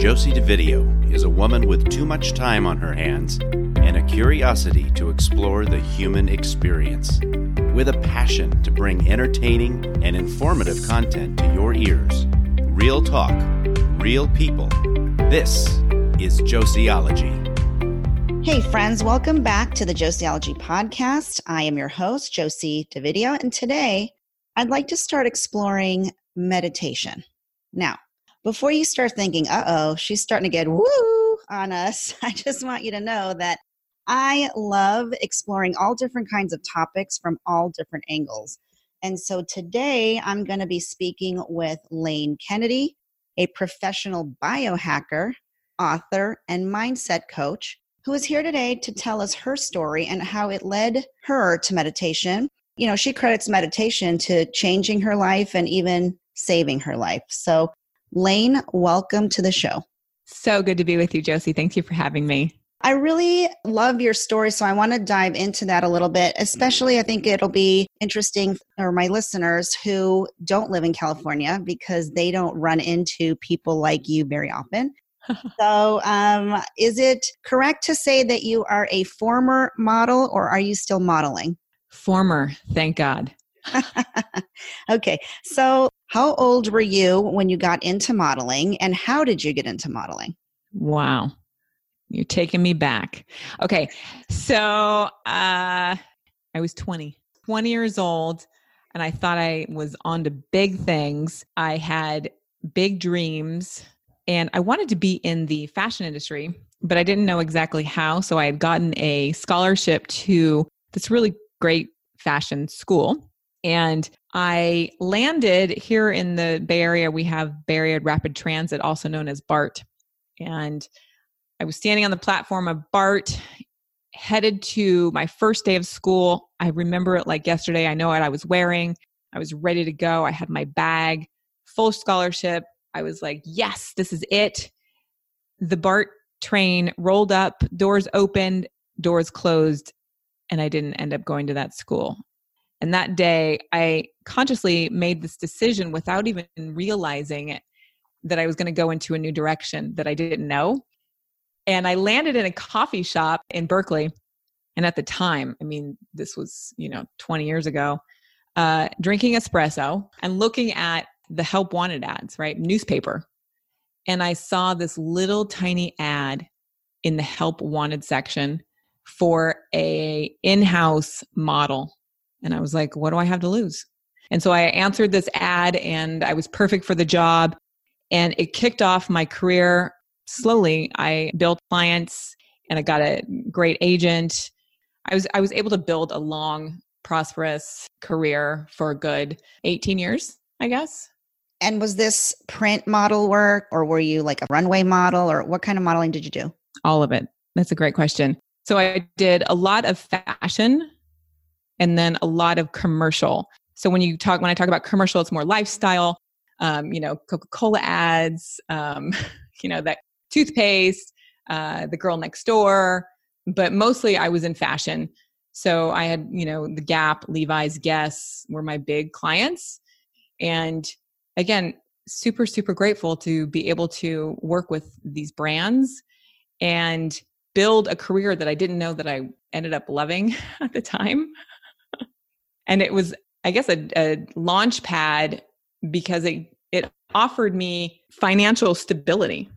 Josie DeVideo is a woman with too much time on her hands and a curiosity to explore the human experience. With a passion to bring entertaining and informative content to your ears. Real talk, real people. This is Josieology. Hey, friends, welcome back to the Josieology podcast. I am your host, Josie DeVideo, and today I'd like to start exploring meditation. Now, before you start thinking, uh oh, she's starting to get woo on us, I just want you to know that I love exploring all different kinds of topics from all different angles. And so today I'm going to be speaking with Lane Kennedy, a professional biohacker, author, and mindset coach who is here today to tell us her story and how it led her to meditation. You know, she credits meditation to changing her life and even saving her life. So, Lane, welcome to the show. So good to be with you, Josie. Thank you for having me. I really love your story, so I want to dive into that a little bit. Especially, I think it'll be interesting for my listeners who don't live in California because they don't run into people like you very often. so, um, is it correct to say that you are a former model or are you still modeling? Former, thank God. okay, so how old were you when you got into modeling and how did you get into modeling? Wow. You're taking me back. Okay. So uh, I was 20, 20 years old, and I thought I was on to big things. I had big dreams, and I wanted to be in the fashion industry, but I didn't know exactly how. So I had gotten a scholarship to this really great fashion school. And I landed here in the Bay Area. We have Bay Area Rapid Transit, also known as BART. And I was standing on the platform of BART, headed to my first day of school. I remember it like yesterday. I know what I was wearing. I was ready to go. I had my bag, full scholarship. I was like, yes, this is it. The BART train rolled up, doors opened, doors closed, and I didn't end up going to that school. And that day, I consciously made this decision without even realizing it that I was going to go into a new direction that I didn't know. And I landed in a coffee shop in Berkeley. And at the time, I mean, this was, you know, 20 years ago, uh, drinking espresso and looking at the help wanted ads, right? Newspaper. And I saw this little tiny ad in the help wanted section for a in-house model. And I was like, what do I have to lose? And so I answered this ad and I was perfect for the job. And it kicked off my career slowly I built clients and I got a great agent. I was I was able to build a long, prosperous career for a good 18 years, I guess. And was this print model work or were you like a runway model or what kind of modeling did you do? All of it. That's a great question. So I did a lot of fashion and then a lot of commercial. So when you talk when I talk about commercial, it's more lifestyle, um, you know, Coca-Cola ads, um, you know, that toothpaste, uh, the girl next door, but mostly I was in fashion. So I had, you know, the Gap, Levi's, Guess were my big clients. And again, super, super grateful to be able to work with these brands and build a career that I didn't know that I ended up loving at the time. And it was, I guess, a, a launch pad because it, it offered me financial stability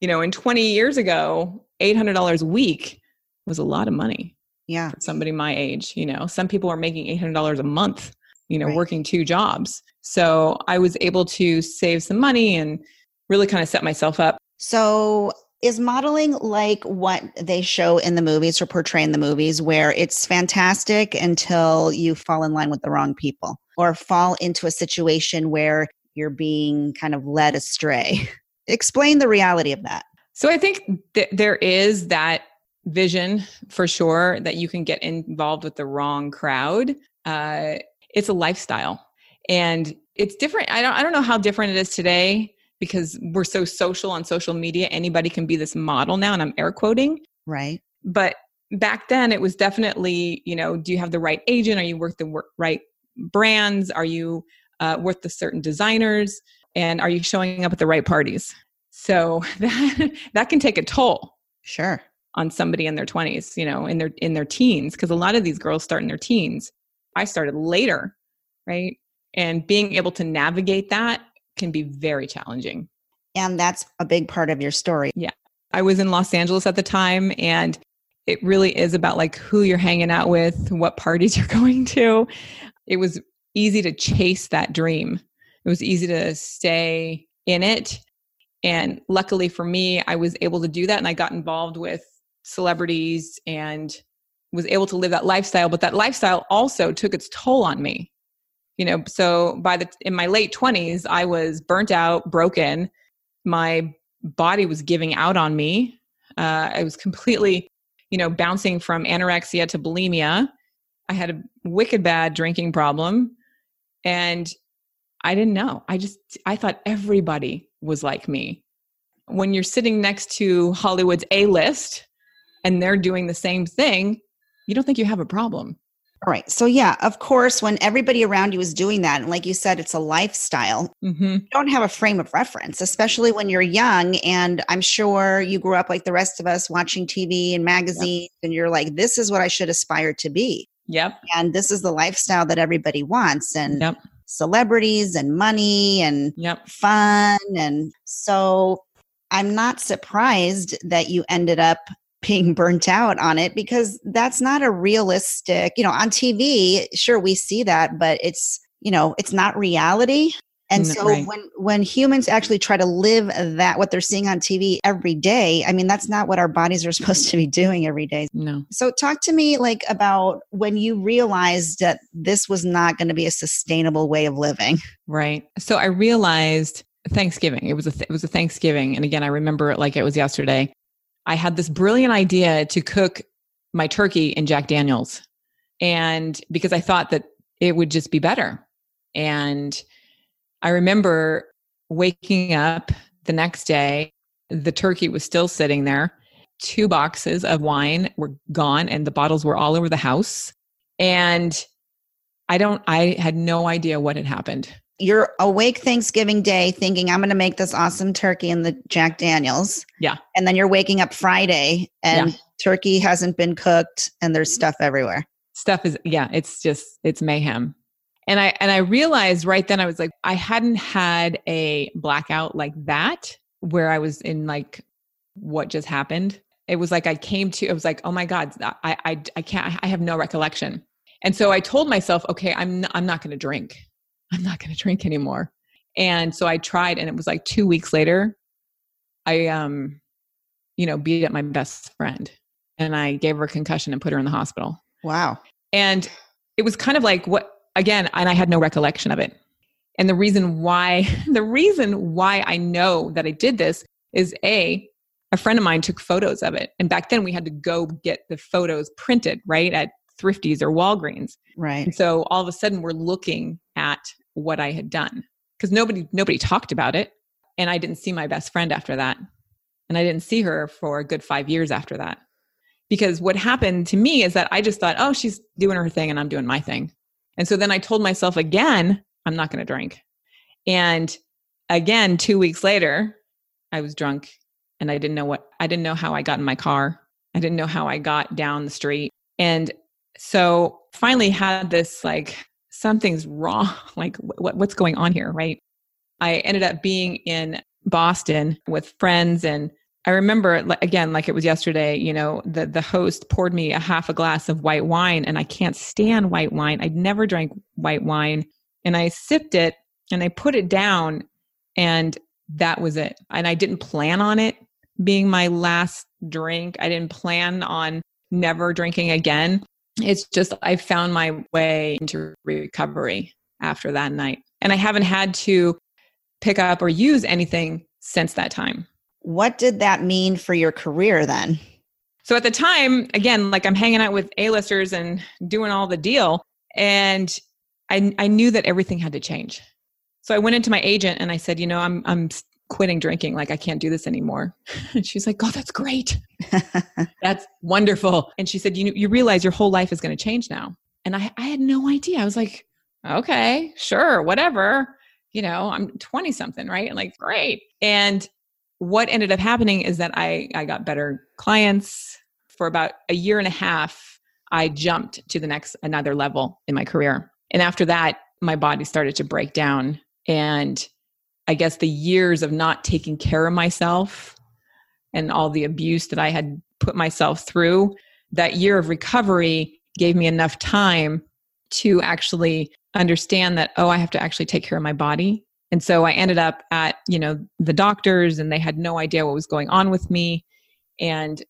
you know, in 20 years ago, $800 a week was a lot of money. Yeah. For somebody my age, you know, some people are making $800 a month, you know, right. working two jobs. So I was able to save some money and really kind of set myself up. So is modeling like what they show in the movies or portray in the movies where it's fantastic until you fall in line with the wrong people or fall into a situation where you're being kind of led astray explain the reality of that. So I think th- there is that vision for sure that you can get involved with the wrong crowd. Uh, it's a lifestyle, and it's different. I don't. I don't know how different it is today because we're so social on social media. Anybody can be this model now, and I'm air quoting. Right. But back then, it was definitely you know, do you have the right agent? Are you worth the right brands? Are you uh, worth the certain designers? and are you showing up at the right parties So that that can take a toll Sure. on somebody in their 20s, you know, in their in their teens because a lot of these girls start in their teens. I started later, right? And being able to navigate that can be very challenging. And that's a big part of your story. Yeah. I was in Los Angeles at the time and it really is about like who you're hanging out with, what parties you're going to. It was easy to chase that dream. It was easy to stay in it. And luckily for me, I was able to do that and I got involved with celebrities and was able to live that lifestyle, but that lifestyle also took its toll on me. You know, so by the in my late 20s, I was burnt out, broken. My body was giving out on me. Uh, I was completely, you know, bouncing from anorexia to bulimia. I had a wicked bad drinking problem. And I didn't know. I just, I thought everybody was like me. When you're sitting next to Hollywood's A list and they're doing the same thing, you don't think you have a problem. All right. So, yeah, of course, when everybody around you is doing that, and like you said, it's a lifestyle, Mm-hmm. you don't have a frame of reference, especially when you're young. And I'm sure you grew up like the rest of us watching TV and magazines, and you're like, this is what I should aspire to be. Yep. And this is the lifestyle that everybody wants, and Yep. celebrities and money and Yep. fun. And so I'm not surprised that you ended up being burnt out on it because that's not a realistic, you know, on TV, sure we see that, but it's, you know, it's not reality. And so right. when when humans actually try to live that what they're seeing on TV every day, I mean that's not what our bodies are supposed to be doing every day. No. So talk to me like about when you realized that this was not going to be a sustainable way of living. Right. So I realized Thanksgiving. It was a th- it was a Thanksgiving, and again, I remember it like it was yesterday. I had this brilliant idea to cook my turkey in Jack Daniels, and because I thought that it would just be better. And I remember waking up the next day, the turkey was still sitting there. Two boxes of wine were gone, and the bottles were all over the house. And I don't. I had no idea what had happened. You're awake Thanksgiving Day thinking I'm going to make this awesome turkey in the Jack Daniels. Yeah. And then you're waking up Friday and Yeah. turkey hasn't been cooked and there's stuff everywhere. stuff is yeah it's just it's mayhem and i and i realized right then i was like i hadn't had a blackout like that where i was in like what just happened it was like i came to it was like oh my god i i, I can't i have no recollection and so i told myself okay i'm i'm not going to drink i'm not going to drink anymore. And so i tried and it was like two weeks later i um you know beat up my best friend and i gave her a concussion and put her in the hospital. Wow. and it was kind of like what again and i had no recollection of it. And the reason why the reason why i know that i did this is a a friend of mine took photos of it. And back then we had to go get the photos printed right at thrifties or walgreens. Right. and so all of a sudden we're looking at what i had done because nobody nobody talked about it and i didn't see my best friend after that and i didn't see her for a good five years after that. Because what happened to me is that i just thought oh she's doing her thing and i'm doing my thing. And so then i told myself again i'm not going to drink. And again two weeks later i was drunk and i didn't know what i didn't know how i got in my car. I didn't know how i got down the street. And so finally had this like something's wrong like what, what's going on here right? I ended up being in boston with friends and i remember again like it was yesterday you know the the host poured me a half a glass of white wine and i can't stand white wine. I'd never drank white wine and i sipped it and i put it down and that was it. And i didn't plan on it being my last drink. I didn't plan on never drinking again it's just I found my way into recovery after that night. And I haven't had to pick up or use anything since that time. What did that mean for your career then? So at the time, again, like I'm hanging out with A-listers and doing all the deal. And I, I knew that everything had to change. So I went into my agent and I said, you know, I'm, I'm quitting drinking. Like I can't do this anymore. And she's like, oh, that's great. That's wonderful. And she said, you, you realize your whole life is going to change now. And I, I had no idea. I was like, okay, sure, whatever. You know, I'm 20 something, right? And like, great. And what ended up happening is that I, I got better clients for about a year and a half. I jumped to the next, another level in my career. And after that, my body started to break down. And I guess the years of not taking care of myself and all the abuse that I had put myself through, that year of recovery gave me enough time to actually understand that, oh, I have to actually take care of my body. And so I ended up at, you know, the doctors and they had no idea what was going on with me. And,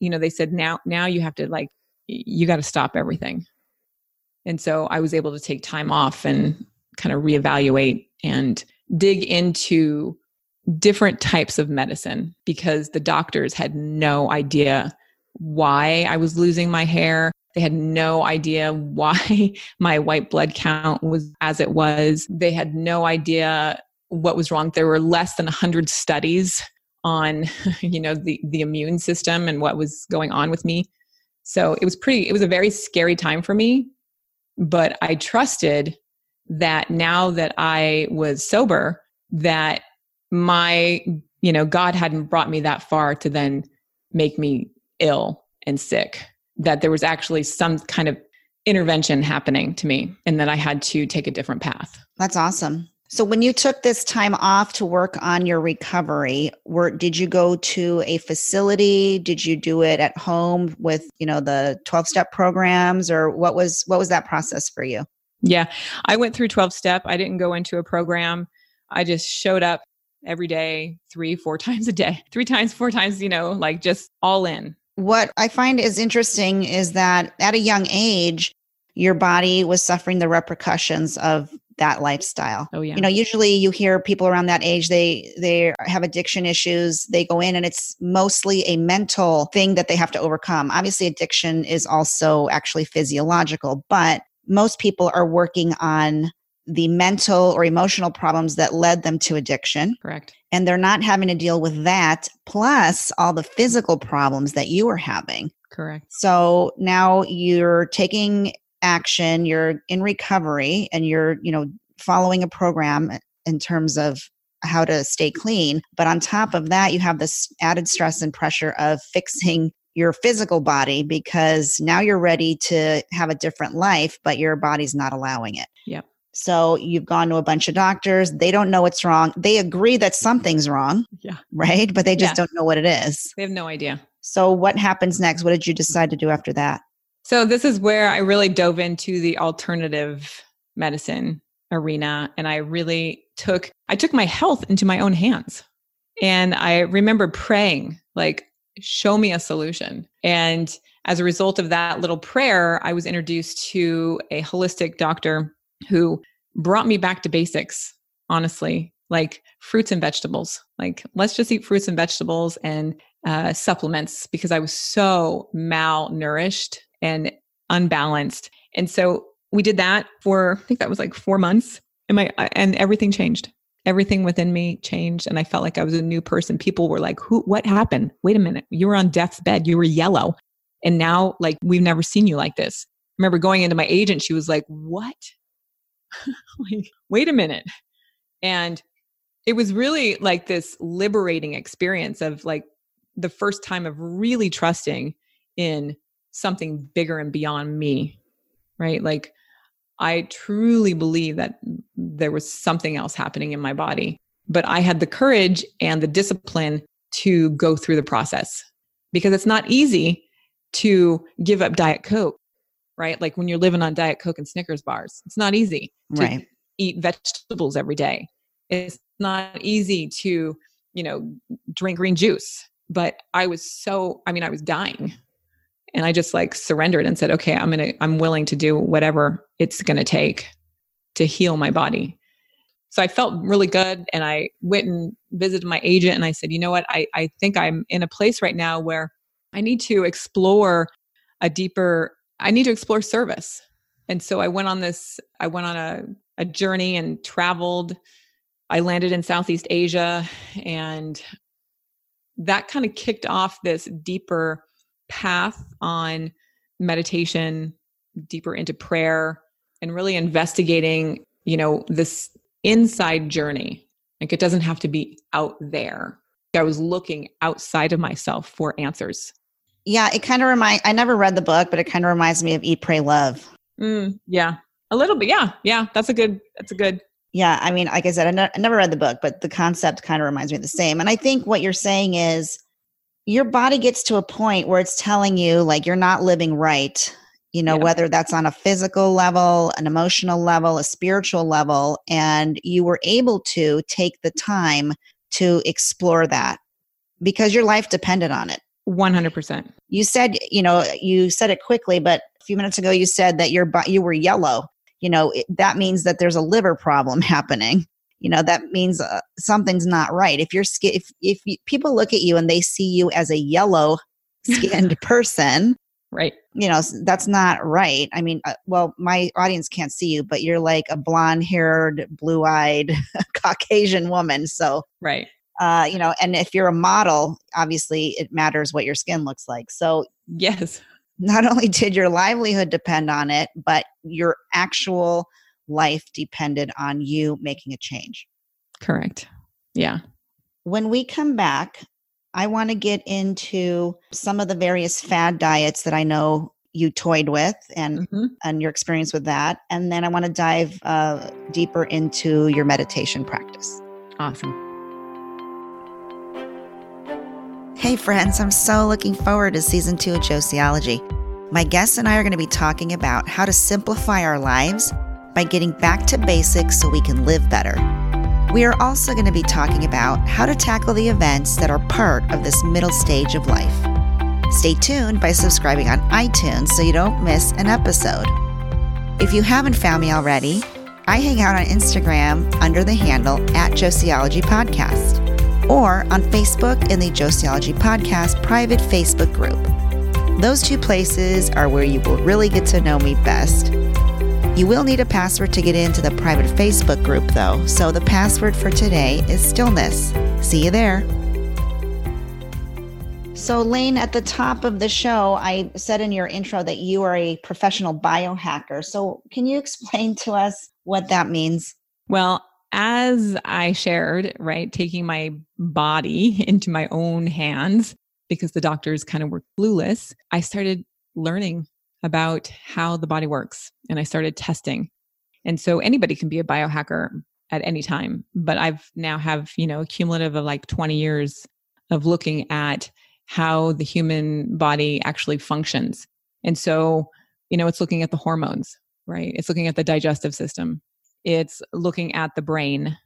you know, they said, now, now you have to like, you got to stop everything. And so I was able to take time off and kind of reevaluate and dig into different types of medicine because the doctors had no idea why I was losing my hair. They had no idea why my white blood count was as it was. They had no idea what was wrong. There were less than 100 studies on, you know, the the immune system and what was going on with me. So it was pretty it was a very scary time for me, but I trusted that now that I was sober that my, you know, God hadn't brought me that far to then make me ill and sick that there was actually some kind of intervention happening to me and that I had to take a different path. That's awesome. So when you took this time off to work on your recovery, were did you go to a facility? Did you do it at home with, you know, the 12-step programs or what was what was that process for you? Yeah. I went through 12 step. I didn't go into a program. I just showed up every day, 3 4 times a day. 3 times, 4 times, you know, like just all in what I find is interesting is that at a young age, your body was suffering the repercussions of that lifestyle. Oh yeah. You know, usually you hear people around that age they they have addiction issues, they go in and it's mostly a mental thing that they have to overcome. Obviously addiction is also actually physiological, but most people are working on the mental or emotional problems that led them to addiction. Correct. And they're not having to deal with that, plus all the physical problems that you were having. Correct. So now you're taking action, you're in recovery, and you're, you know, following a program in terms of how to stay clean. But on top of that, you have this added stress and pressure of fixing your physical body because now you're ready to have a different life, but your body's not allowing it. Yep. So you've gone to a bunch of doctors. They don't know what's wrong. They agree that something's wrong. Yeah. Right. But they just yeah. don't know what it is. They have no idea. So what happens next? What did you decide to do after that? So this is where I really dove into the alternative medicine arena and I really took I took my health into my own hands. And I remember praying like show me a solution. And as a result of that little prayer, I was introduced to a holistic doctor who brought me back to basics, honestly, like fruits and vegetables. Like, let's just eat fruits and vegetables and uh, supplements because I was so malnourished and unbalanced. And so we did that for, I think that was like four months. And, my, and everything changed. Everything within me changed. And I felt like I was a new person. People were like, who, what happened? Wait a minute. You were on death's bed. You were yellow. And now, like, we've never seen you like this. I remember going into my agent. She was like, what? like, wait a minute. And it was really like this liberating experience of like the first time of really trusting in something bigger and beyond me, right? Like, I truly believe that there was something else happening in my body, but I had the courage and the discipline to go through the process because it's not easy to give up Diet Coke right? Like when you're living on Diet Coke and Snickers bars, it's not easy to right. eat vegetables every day. It's not easy to, you know, drink green juice. But I was so, I mean, I was dying. And I just like surrendered and said, okay, I'm going to, I'm willing to do whatever it's going to take to heal my body. So I felt really good. And I went and visited my agent and I said, you know what? I, I think I'm in a place right now where I need to explore a deeper I need to explore service. And so I went on this, I went on a, a journey and traveled. I landed in Southeast Asia and that kind of kicked off this deeper path on meditation, deeper into prayer, and really investigating, you know, this inside journey. Like it doesn't have to be out there. I was looking outside of myself for answers. Yeah, it kind of remind. I never read the book, but it kind of reminds me of Eat, Pray, Love. Mm, yeah, a little bit. Yeah, yeah. That's a good. That's a good. Yeah, I mean, like I said, I, ne- I never read the book, but the concept kind of reminds me of the same. And I think what you're saying is your body gets to a point where it's telling you like you're not living right you know, yeah. whether that's on a physical level, an emotional level, a spiritual level, and you were able to take the time to explore that because your life depended on it. 100%. You said, you know, you said it quickly, but a few minutes ago you said that your you were yellow. You know, it, that means that there's a liver problem happening. You know, that means uh, something's not right. If you're if if you, people look at you and they see you as a yellow skinned person, right you know that's not right. I mean uh, well my audience can't see you but you're like a blonde haired blue eyed caucasian woman so right. uh you know and if you're a model obviously it matters what your skin looks like. So yes. not only did your livelihood depend on it but your actual life depended on you making a change. Correct. Yeah. When we come back I want to get into some of the various fad diets that I know you toyed with and mm-hmm. and your experience with that and then i want to dive uh, deeper into your meditation practice. Awesome. Hey friends i'm so looking forward to season two of josieology my guests and i are going to be talking about how to simplify our lives by getting back to basics so we can live better we are also going to be talking about how to tackle the events that are part of this middle stage of life. Stay tuned by subscribing on iTunes so you don't miss an episode. If you haven't found me already, I hang out on Instagram under the handle at Josieology Podcast or on Facebook in the Josieology Podcast private Facebook group. Those two places are where you will really get to know me best you will need a password to get into the private Facebook group, though, so the password for today is stillness. See you there. So, Lane, at the top of the show, I said in your intro that you are a professional biohacker. So, can you explain to us what that means? Well, as I shared, right, taking my body into my own hands because the doctors kind of were clueless, I started learning about how the body works and I started testing. And so anybody can be a biohacker at any time, but I've now have, you know, a cumulative of like 20 years of looking at how the human body actually functions. And so, you know, it's looking at the hormones, right? It's looking at the digestive system. It's looking at the brain.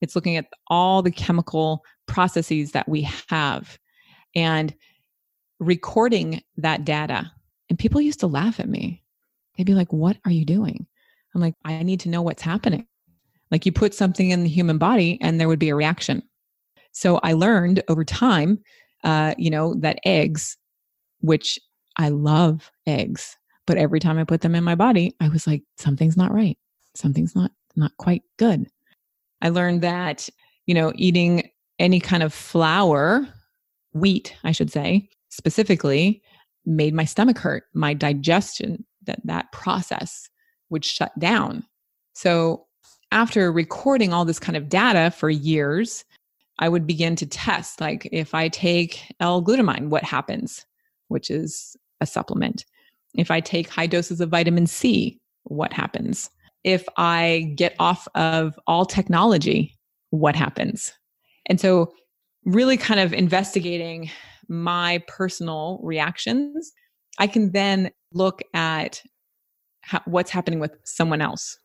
It's looking at all the chemical processes that we have and recording that data and people used to laugh at me. They'd be like, What are you doing? I'm like, I need to know what's happening. Like you put something in the human body and there would be a reaction. So I learned over time, uh, you know, that eggs, which I love eggs, but every time I put them in my body, I was like, something's not right. Something's not not quite good. I learned that, you know, eating any kind of flour, wheat, I should say, specifically, made my stomach hurt my digestion that that process would shut down. So after recording all this kind of data for years i would begin to test like if i take l-glutamine what happens which is a supplement. If i take high doses of vitamin c what happens? If i get off of all technology what happens? And so really kind of investigating my personal reactions, I can then look at what's happening with someone else,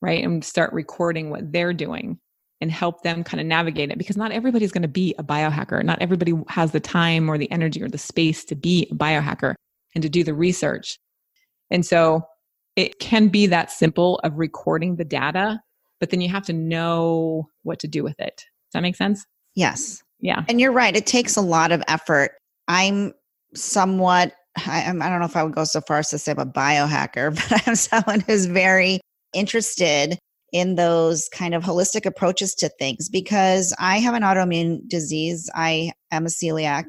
right? And start recording what they're doing and help them kind of navigate it because not everybody's going to be a biohacker. Not everybody has the time or the energy or the space to be a biohacker and to do the research. And so it can be that simple of recording the data, but then you have to know what to do with it. Does that make sense? Yes. Yeah. And you're right. It takes a lot of effort. I'm somewhat, I, I don't know if I would go so far as to say I'm a biohacker, but I'm someone who's very interested in those kind of holistic approaches to things because I have an autoimmune disease. I am a celiac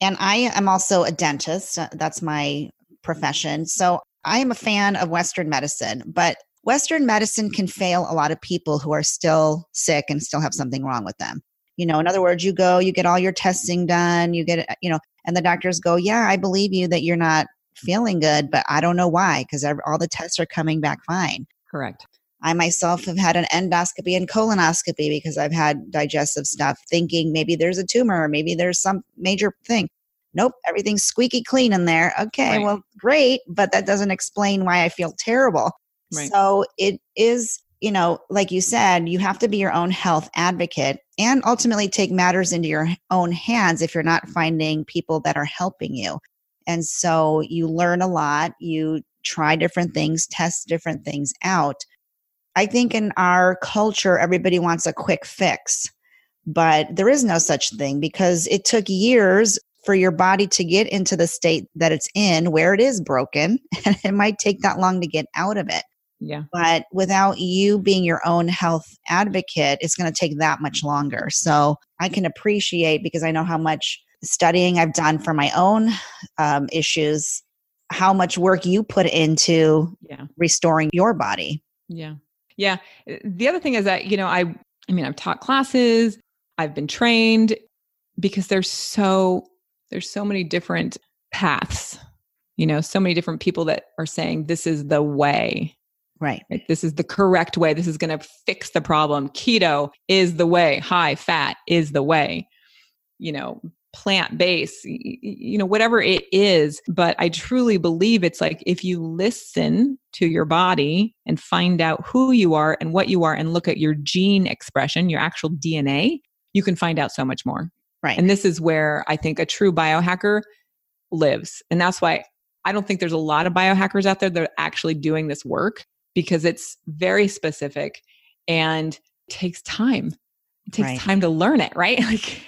and I am also a dentist. Uh, that's my profession. So I am a fan of Western medicine, but Western medicine can fail a lot of people who are still sick and still have something wrong with them. You know, in other words, you go, you get all your testing done, you get, uh, you know, and the doctors go, yeah, I believe you that you're not feeling good, but I don't know why because all the tests are coming back fine. Correct. I myself have had an endoscopy and colonoscopy because I've had digestive stuff, thinking maybe there's a tumor, or maybe there's some major thing. Nope, everything's squeaky clean in there. Okay, right. well, great, but that doesn't explain why I feel terrible. Right. So it is, you know, like you said, you have to be your own health advocate and ultimately take matters into your own hands if you're not finding people that are helping you. And so you learn a lot, you try different things, test different things out. I think in our culture, everybody wants a quick fix, but there is no such thing because it took years for your body to get into the state that it's in where it is broken, and it might take that long to get out of it. Yeah. But without you being your own health advocate, it's going to take that much longer. So I can appreciate because I know how much studying I've done for my own um, issues, how much work you put into yeah. restoring your body. Yeah. Yeah. Uh, the other thing is that, you know, I I mean, I've taught classes, I've been trained because there's so there's so many different paths. You know, so many different people that are saying this is the way. Right. right? This is the correct way. This is going to fix the problem. Keto is the way. High fat is the way. You know, plant based, you know, whatever it is. But I truly believe it's like if you listen to your body and find out who you are and what you are and look at your gene expression, your actual DNA, you can find out so much more. Right. And this is where I think a true biohacker lives. And that's why I don't think there's a lot of biohackers out there that are actually doing this work because it's very specific and takes time. It takes right. time to learn it, right? Like,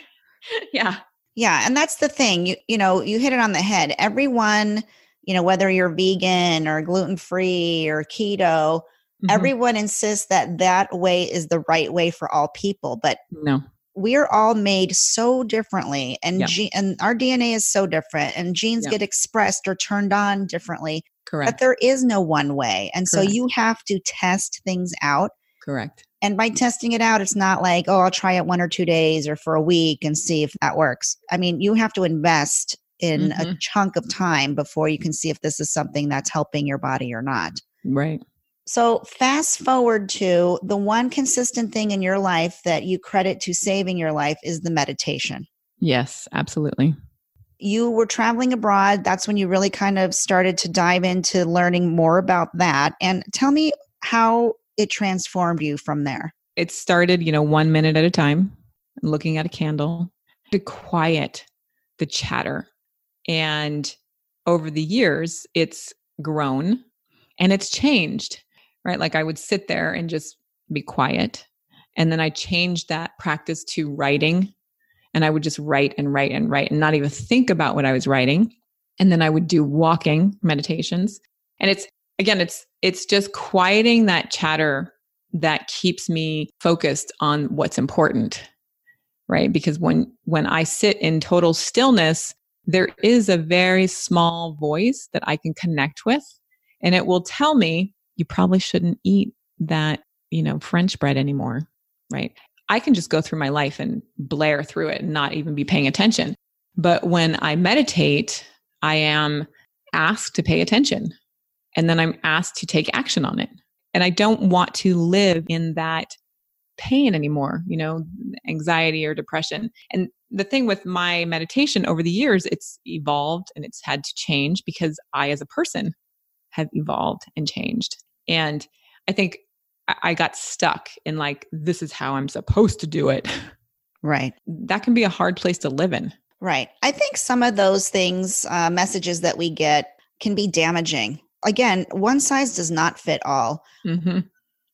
yeah. Yeah, and that's the thing. You you know, you hit it on the head. Everyone, you know, whether you're vegan or gluten-free or keto, mm-hmm. everyone insists that that way is the right way for all people, but no. We're all made so differently and yeah. and our DNA is so different and genes yeah. get expressed or turned on differently. Correct. But there is no one way. And Correct. so you have to test things out. Correct. And by testing it out, it's not like, oh, I'll try it one or two days or for a week and see if that works. I mean, you have to invest in mm-hmm. a chunk of time before you can see if this is something that's helping your body or not. Right. So, fast forward to the one consistent thing in your life that you credit to saving your life is the meditation. Yes, absolutely. You were traveling abroad. That's when you really kind of started to dive into learning more about that. And tell me how it transformed you from there? It started, you know, one minute at a time, looking at a candle to quiet the chatter. And over the years, it's grown and it's changed, right? Like I would sit there and just be quiet. And then I changed that practice to writing. And I would just write and write and write and not even think about what I was writing. And then I would do walking meditations. And it's again it's it's just quieting that chatter that keeps me focused on what's important right because when when i sit in total stillness there is a very small voice that i can connect with and it will tell me you probably shouldn't eat that you know french bread anymore right i can just go through my life and blare through it and not even be paying attention but when i meditate i am asked to pay attention and then I'm asked to take action on it. And I don't want to live in that pain anymore, you know, anxiety or depression. And the thing with my meditation over the years, it's evolved and it's had to change because I, as a person, have evolved and changed. And I think I got stuck in like, this is how I'm supposed to do it. Right. That can be a hard place to live in. Right. I think some of those things, uh, messages that we get, can be damaging again, one size does not fit all. Mm-hmm.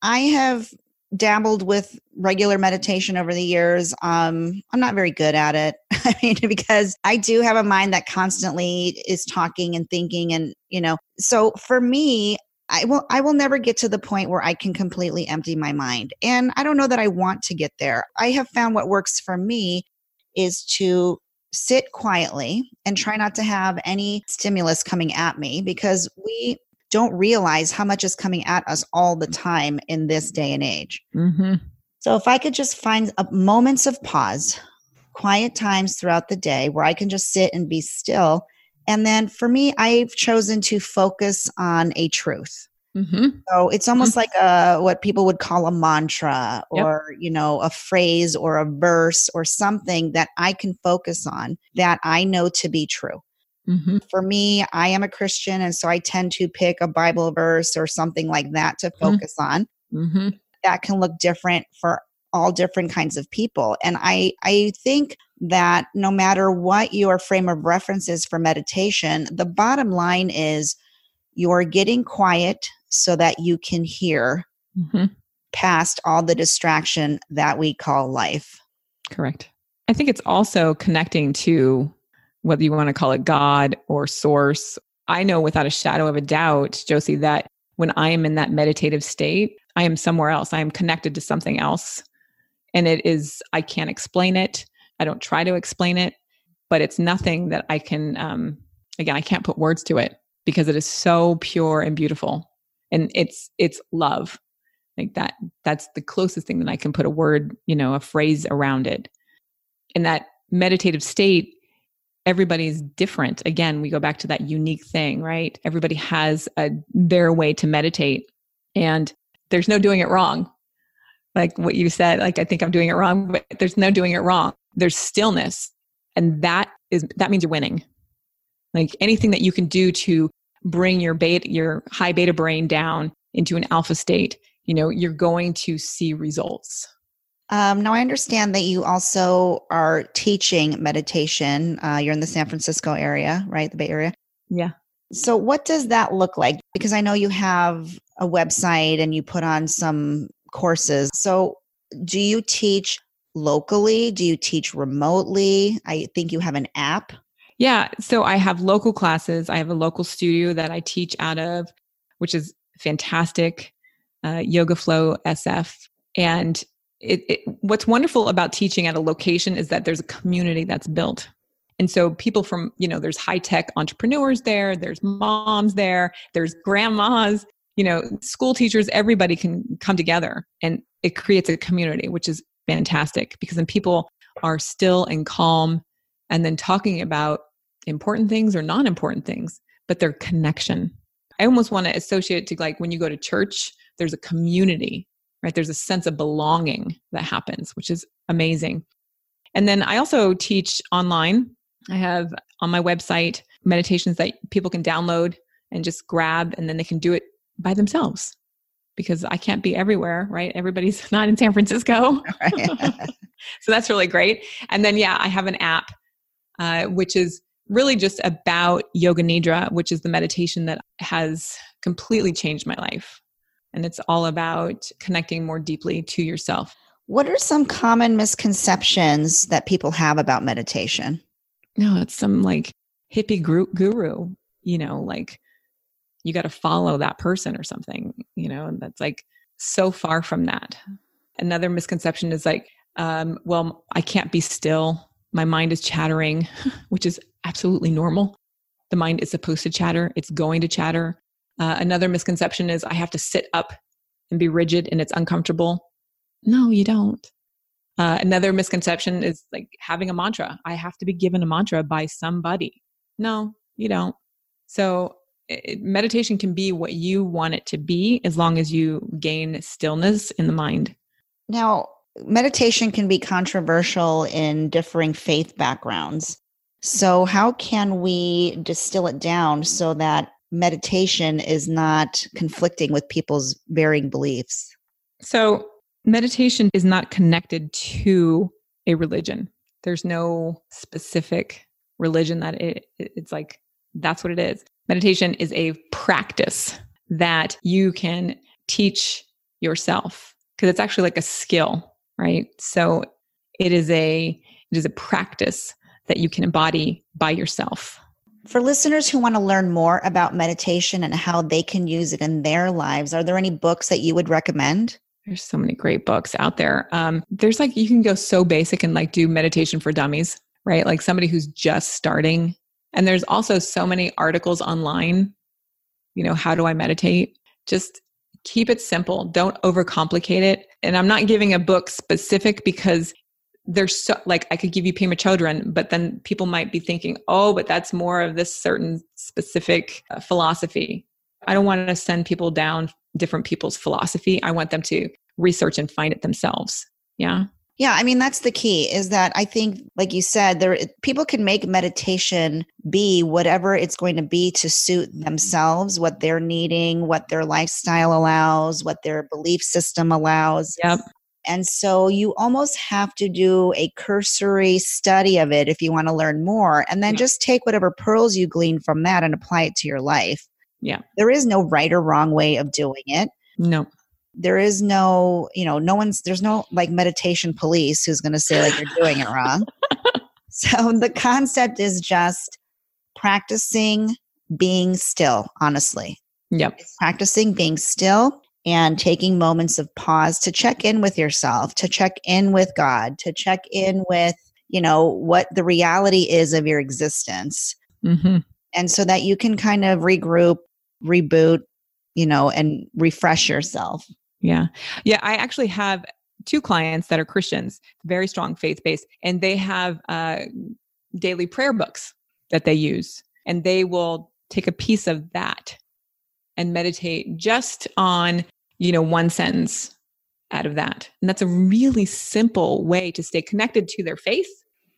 I have dabbled with regular meditation over the years. Um, I'm not very good at it. I mean, because I do have a mind that constantly is talking and thinking, and you know, so for me, I will I will never get to the point where I can completely empty my mind. And I don't know that I want to get there. I have found what works for me is to sit quietly and try not to have any stimulus coming at me because we don't realize how much is coming at us all the time in this day and age. Mm-hmm. So if I could just find a, moments of pause, quiet times throughout the day where I can just sit and be still. And then for me, I've chosen to focus on a truth. Mm-hmm. So it's almost mm-hmm. like a what people would call a mantra or yep. you know a phrase or a verse or something that I can focus on that I know to be true. Mm-hmm. For me, I am a Christian, and so I tend to pick a Bible verse or something like that to mm-hmm. focus on. Mm-hmm. That can look different for all different kinds of people. And I, I think that no matter what your frame of reference is for meditation, the bottom line is you're getting quiet so that you can hear mm-hmm. past all the distraction that we call life. Correct. I think it's also connecting to whether you want to call it God or source. I know without a shadow of a doubt, Josie, that when I am in that meditative state, I am somewhere else. I am connected to something else. And it is, I can't explain it. I don't try to explain it, but it's nothing that I can, um, again, I can't put words to it because it is so pure and beautiful. And it's, it's love. Like that, that's the closest thing that I can put a word, you know, a phrase around it. In that meditative state, everybody's different. Again, we go back to that unique thing, right? Everybody has a, their way to meditate, and there's no doing it wrong. Like what you said, like I think I'm doing it wrong, but there's no doing it wrong. There's stillness, and that is that means you're winning. Like anything that you can do to bring your beta, your high beta brain down into an alpha state, you know, you're going to see results. Um, now, I understand that you also are teaching meditation. Uh, you're in the San Francisco area, right? The Bay Area. Yeah. So, what does that look like? Because I know you have a website and you put on some courses. So, do you teach locally? Do you teach remotely? I think you have an app. Yeah. So, I have local classes. I have a local studio that I teach out of, which is fantastic. Uh, Yoga Flow SF. And it, it, what's wonderful about teaching at a location is that there's a community that's built and so people from you know there's high tech entrepreneurs there there's moms there there's grandmas you know school teachers everybody can come together and it creates a community which is fantastic because then people are still and calm and then talking about important things or non-important things but their connection i almost want to associate it to like when you go to church there's a community right? There's a sense of belonging that happens, which is amazing. And then I also teach online. I have on my website meditations that people can download and just grab, and then they can do it by themselves because I can't be everywhere, right? Everybody's not in San Francisco. so that's really great. And then, yeah, I have an app, uh, which is really just about Yoga Nidra, which is the meditation that has completely changed my life and it's all about connecting more deeply to yourself. What are some common misconceptions that people have about meditation? No, it's some like hippie guru, you know, like you got to follow that person or something, you know, and that's like so far from that. Another misconception is like, um, well, I can't be still. My mind is chattering, which is absolutely normal. The mind is supposed to chatter, it's going to chatter. Uh, another misconception is I have to sit up and be rigid and it's uncomfortable. No, you don't. Uh, another misconception is like having a mantra. I have to be given a mantra by somebody. No, you don't. So it, meditation can be what you want it to be as long as you gain stillness in the mind. Now, meditation can be controversial in differing faith backgrounds. So, how can we distill it down so that meditation is not conflicting with people's varying beliefs? So, meditation is not connected to a religion. There's no specific religion that it, it's like that's what it is. Meditation is a practice that you can teach yourself because it's actually like a skill, right? So it is a it is a practice that you can embody by yourself. For listeners who want to learn more about meditation and how they can use it in their lives, are there any books that you would recommend? There's so many great books out there. Um, there's like, you can go so basic and like do meditation for dummies, right? Like somebody who's just starting. And there's also so many articles online. You know, how do I meditate? Just keep it simple. Don't overcomplicate it. And I'm not giving a book specific because there's so like I could give you Pema Chodron, but then people might be thinking, oh, but that's more of this certain specific uh, philosophy. I don't want to send people down different people's philosophy. I want them to research and find it themselves. Yeah. Yeah, I mean that's the key is that I think like you said there people can make meditation be whatever it's going to be to suit themselves, what they're needing, what their lifestyle allows, what their belief system allows. Yep. And so you almost have to do a cursory study of it if you want to learn more and then Yeah. just take whatever pearls you glean from that and apply it to your life. Yeah. There is no right or wrong way of doing it No. There is no you know no one's there's no like meditation police who's going to say like you're doing it wrong. So the concept is just practicing being still honestly. Yep. it's practicing being still and taking moments of pause to check in with yourself to check in with god to check in with you know what the reality is of your existence. Hmm and so that you can kind of regroup reboot you know and refresh yourself Yeah. Yeah. I actually have two clients that are Christians, very strong faith based, and they have uh, daily prayer books that they use. And they will take a piece of that and meditate just on, you know, one sentence out of that. And that's a really simple way to stay connected to their faith,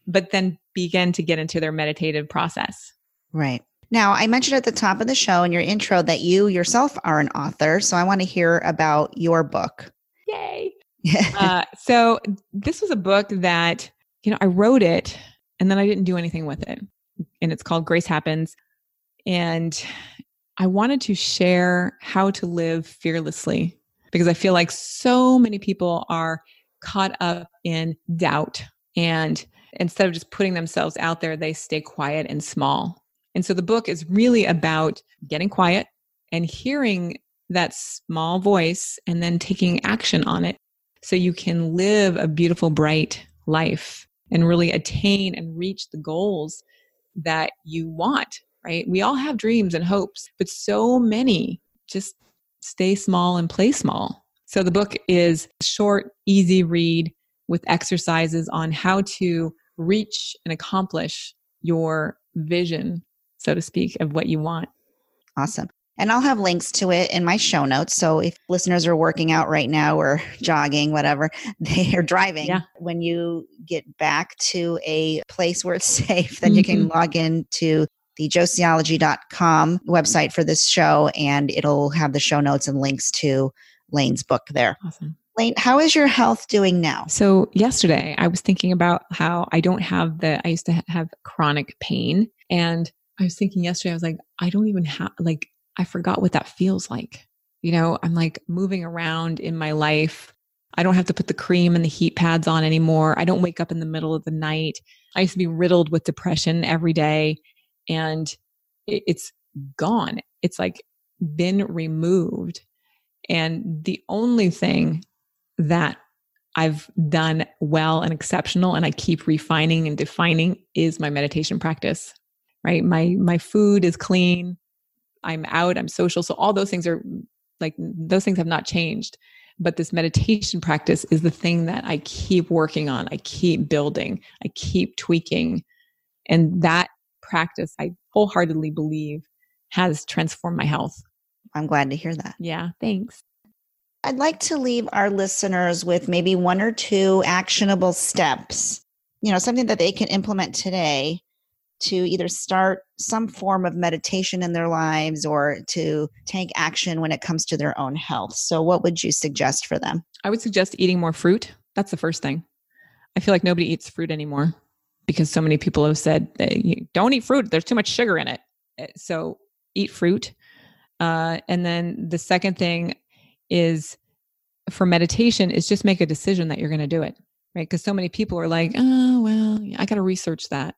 but then begin to get into their meditative process. Right. Now, I mentioned at the top of the show in your intro that you yourself are an author. So I want to hear about your book. Yay. uh, so this was a book that you know I wrote it and then I didn't do anything with it, and it's called Grace Happens, and I wanted to share how to live fearlessly because I feel like so many people are caught up in doubt and instead of just putting themselves out there, they stay quiet and small. And so the book is really about getting quiet and hearing that small voice and then taking action on it so you can live a beautiful, bright life and really attain and reach the goals that you want, right? We all have dreams and hopes, but so many just stay small and play small. So the book is short, easy read with exercises on how to reach and accomplish your vision, so to speak, of what you want. Awesome. And I'll have links to it in my show notes. So if listeners are working out right now or jogging, whatever, they are driving. Yeah. When you get back to a place where it's safe, then you can mm-hmm. log in to the josieology.com website for this show and it'll have the show notes and links to Lane's book there. Awesome. Lane, how is your health doing now? So yesterday I was thinking about how I don't have the, I used to have chronic pain. And I was thinking yesterday, I was like, I don't even have, like, I forgot what that feels like. You know, I'm like moving around in my life. I don't have to put the cream and the heat pads on anymore. I don't wake up in the middle of the night. I used to be riddled with depression every day and it, it's gone. It's like been removed. And the only thing that I've done well and exceptional and I keep refining and defining is my meditation practice. Right? My my food is clean. I'm out, I'm social. So all those things are like those things have not changed. But this meditation practice is the thing that I keep working on. I keep building. I keep tweaking. And that practice I wholeheartedly believe has transformed my health. I'm glad to hear that. Yeah, thanks. I'd like to leave our listeners with maybe one or two actionable steps, you know, something that they can implement today to either start some form of meditation in their lives or to take action when it comes to their own health. So, what would you suggest for them? I would suggest eating more fruit. That's the first thing. I feel like nobody eats fruit anymore because so many people have said, "You don't eat fruit, there's too much sugar in it. Uh, So eat fruit. Uh, and then the second thing is for meditation is just make a decision that you're going to do it, right? Because so many people are like, oh, well, I got to research that.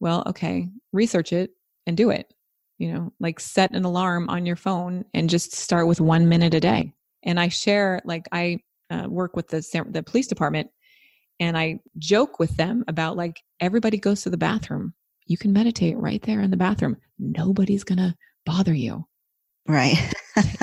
Well, okay, research it and do it. You know, like set an alarm on your phone and just start with one minute a day. And I share, like, I uh, work with the the police department, and I joke with them about like everybody goes to the bathroom. You can meditate right there in the bathroom. Nobody's gonna bother you. Right.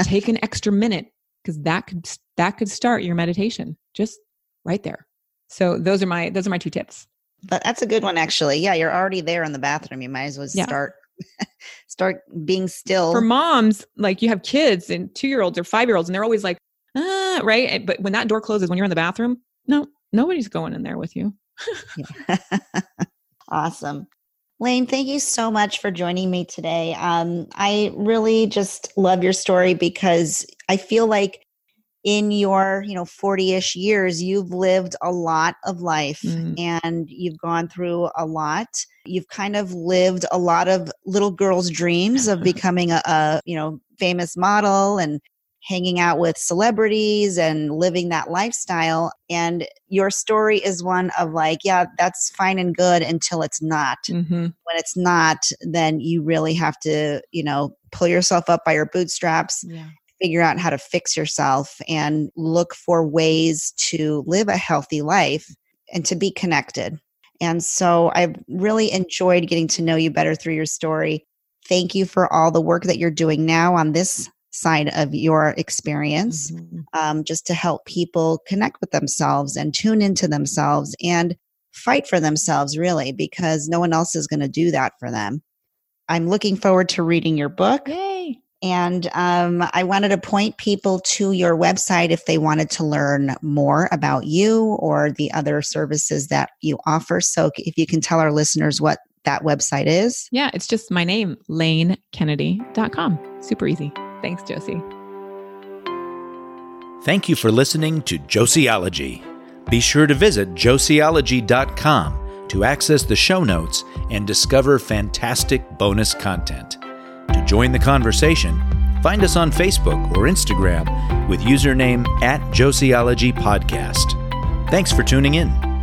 Take an extra minute because that could that could start your meditation just right there. So those are my those are my two tips. But that's a good one actually. Yeah, you're already there in the bathroom. You might as well Yeah. start start being still. For moms, like you have kids and two year olds or five year olds, and they're always like, ah, right. But when that door closes, when you're in the bathroom, no, nobody's going in there with you. Awesome. Lane, thank you so much for joining me today. Um, I really just love your story because I feel like in your, you know, 40-ish years, you've lived a lot of life Mm. and you've gone through a lot. You've kind of lived a lot of little girls' dreams of becoming a, a you know, famous model and hanging out with celebrities and living that lifestyle. And your story is one of like, yeah, that's fine and good until it's not. Mm-hmm. When it's not, then you really have to, you know, pull yourself up by your bootstraps, Yeah. Figure out how to fix yourself, and look for ways to live a healthy life and to be connected. And so I've really enjoyed getting to know you better through your story. Thank you for all the work that you're doing now on this side of your experience Mhm. um, just to help people connect with themselves and tune into themselves and fight for themselves, really, because no one else is going to do that for them. I'm looking forward to reading your book. Yay. And um, I wanted to point people to your website if they wanted to learn more about you or the other services that you offer. So if you can tell our listeners what that website is. Yeah, it's just my name, lanekennedy.com. Super easy. Thanks, Josie. Thank you for listening to Josieology. Be sure to visit josieology.com to access the show notes and discover fantastic bonus content. To join the conversation, find us on Facebook or Instagram with username at Josieology Podcast. Thanks for tuning in.